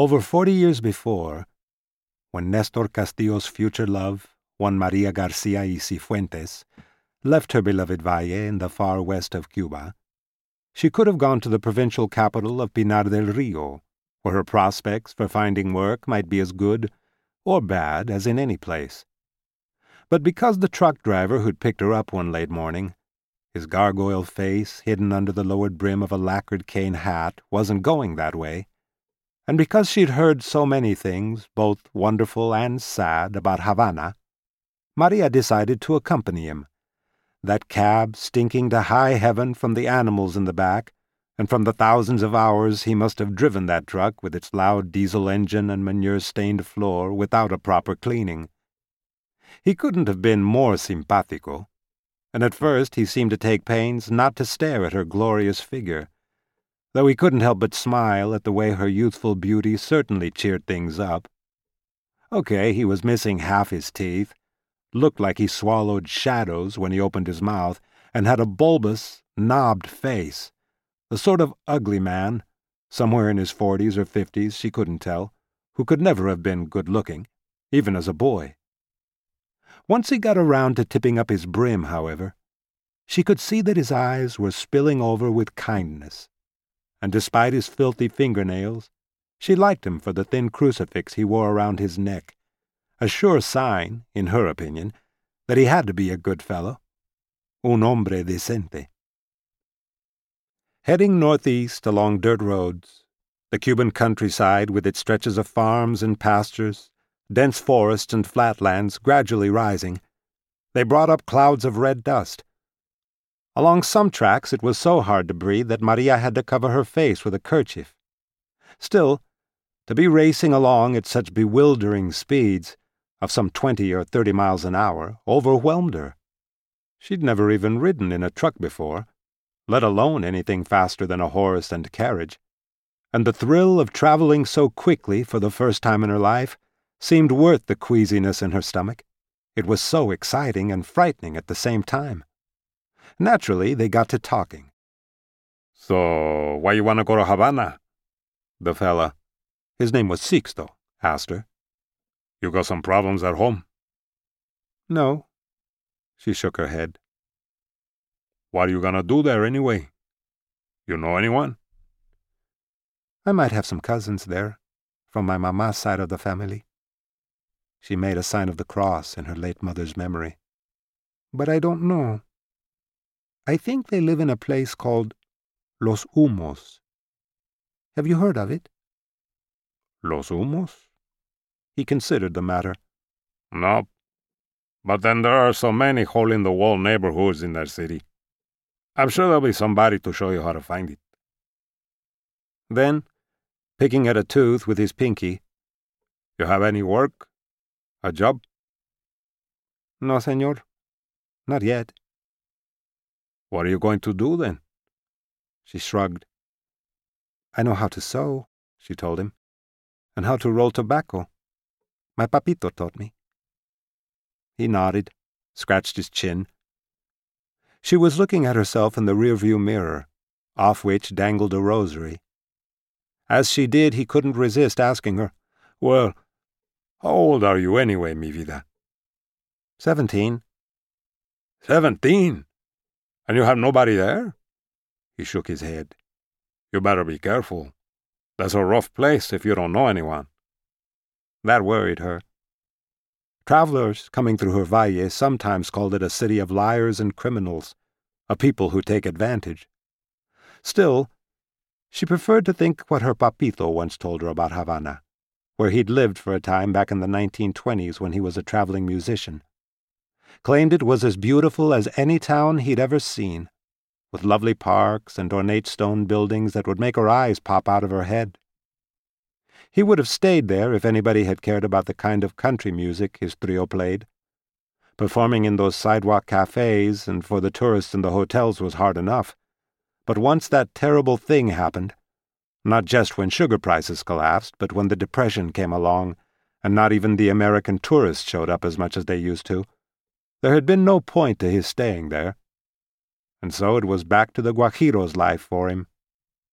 Over forty years before, when Nestor Castillo's future love, Juan Maria Garcia y Cifuentes, left her beloved Valle in the far west of Cuba, she could have gone to the provincial capital of Pinar del Rio, where her prospects for finding work might be as good or bad as in any place. But because the truck driver who'd picked her up one late morning, his gargoyle face hidden under the lowered brim of a lacquered cane hat, wasn't going that way, and because she'd heard so many things, both wonderful and sad, about Havana, Maria decided to accompany him. That cab stinking to high heaven from the animals in the back, and from the thousands of hours he must have driven that truck with its loud diesel engine and manure-stained floor without a proper cleaning. He couldn't have been more simpatico, and at first he seemed to take pains not to stare at her glorious figure, though he couldn't help but smile at the way her youthful beauty certainly cheered things up. Okay, he was missing half his teeth, looked like he swallowed shadows when he opened his mouth, and had a bulbous, knobbed face, the sort of ugly man, somewhere in his forties or fifties, she couldn't tell, who could never have been good-looking, even as a boy. Once he got around to tipping up his brim, however, she could see that his eyes were spilling over with kindness, and despite his filthy fingernails, she liked him for the thin crucifix he wore around his neck, a sure sign, in her opinion, that he had to be a good fellow, un hombre decente. Heading northeast along dirt roads, the Cuban countryside with its stretches of farms and pastures dense forests and flatlands gradually rising. They brought up clouds of red dust. Along some tracks it was so hard to breathe that Maria had to cover her face with a kerchief. Still, to be racing along at such bewildering speeds, of some twenty or thirty miles an hour, overwhelmed her. She'd never even ridden in a truck before, let alone anything faster than a horse and carriage, and the thrill of traveling so quickly for the first time in her life seemed worth the queasiness in her stomach. It was so exciting and frightening at the same time. Naturally, they got to talking. So, why you want to go to Havana? The fella, his name was Sixto, asked her. You got some problems at home? No. She shook her head. What are you gonna do there anyway? You know anyone? I might have some cousins there, from my mama's side of the family. She made a sign of the cross in her late mother's memory. But I don't know. I think they live in a place called Los Humos. Have you heard of it? Los Humos? He considered the matter. No. But then there are so many hole-in-the-wall neighborhoods in that city. I'm sure there'll be somebody to show you how to find it. Then, picking at a tooth with his pinky, You have any work? A job? No, senor. Not yet. What are you going to do then? She shrugged. I know how to sew, she told him, and how to roll tobacco. My papito taught me. He nodded, scratched his chin. She was looking at herself in the rearview mirror, off which dangled a rosary. As she did, he couldn't resist asking her, Well, how old are you anyway, mi vida? Seventeen. Seventeen? And you have nobody there? He shook his head. You better be careful. That's a rough place if you don't know anyone. That worried her. Travelers coming through her valle sometimes called it a city of liars and criminals, a people who take advantage. Still, she preferred to think what her papito once told her about Havana where he'd lived for a time back in the 1920s when he was a traveling musician. Claimed it was as beautiful as any town he'd ever seen, with lovely parks and ornate stone buildings that would make her eyes pop out of her head. He would have stayed there if anybody had cared about the kind of country music his trio played. Performing in those sidewalk cafes and for the tourists in the hotels was hard enough. But once that terrible thing happened, not just when sugar prices collapsed, but when the Depression came along, and not even the American tourists showed up as much as they used to. There had been no point to his staying there. And so it was back to the Guajiro's life for him,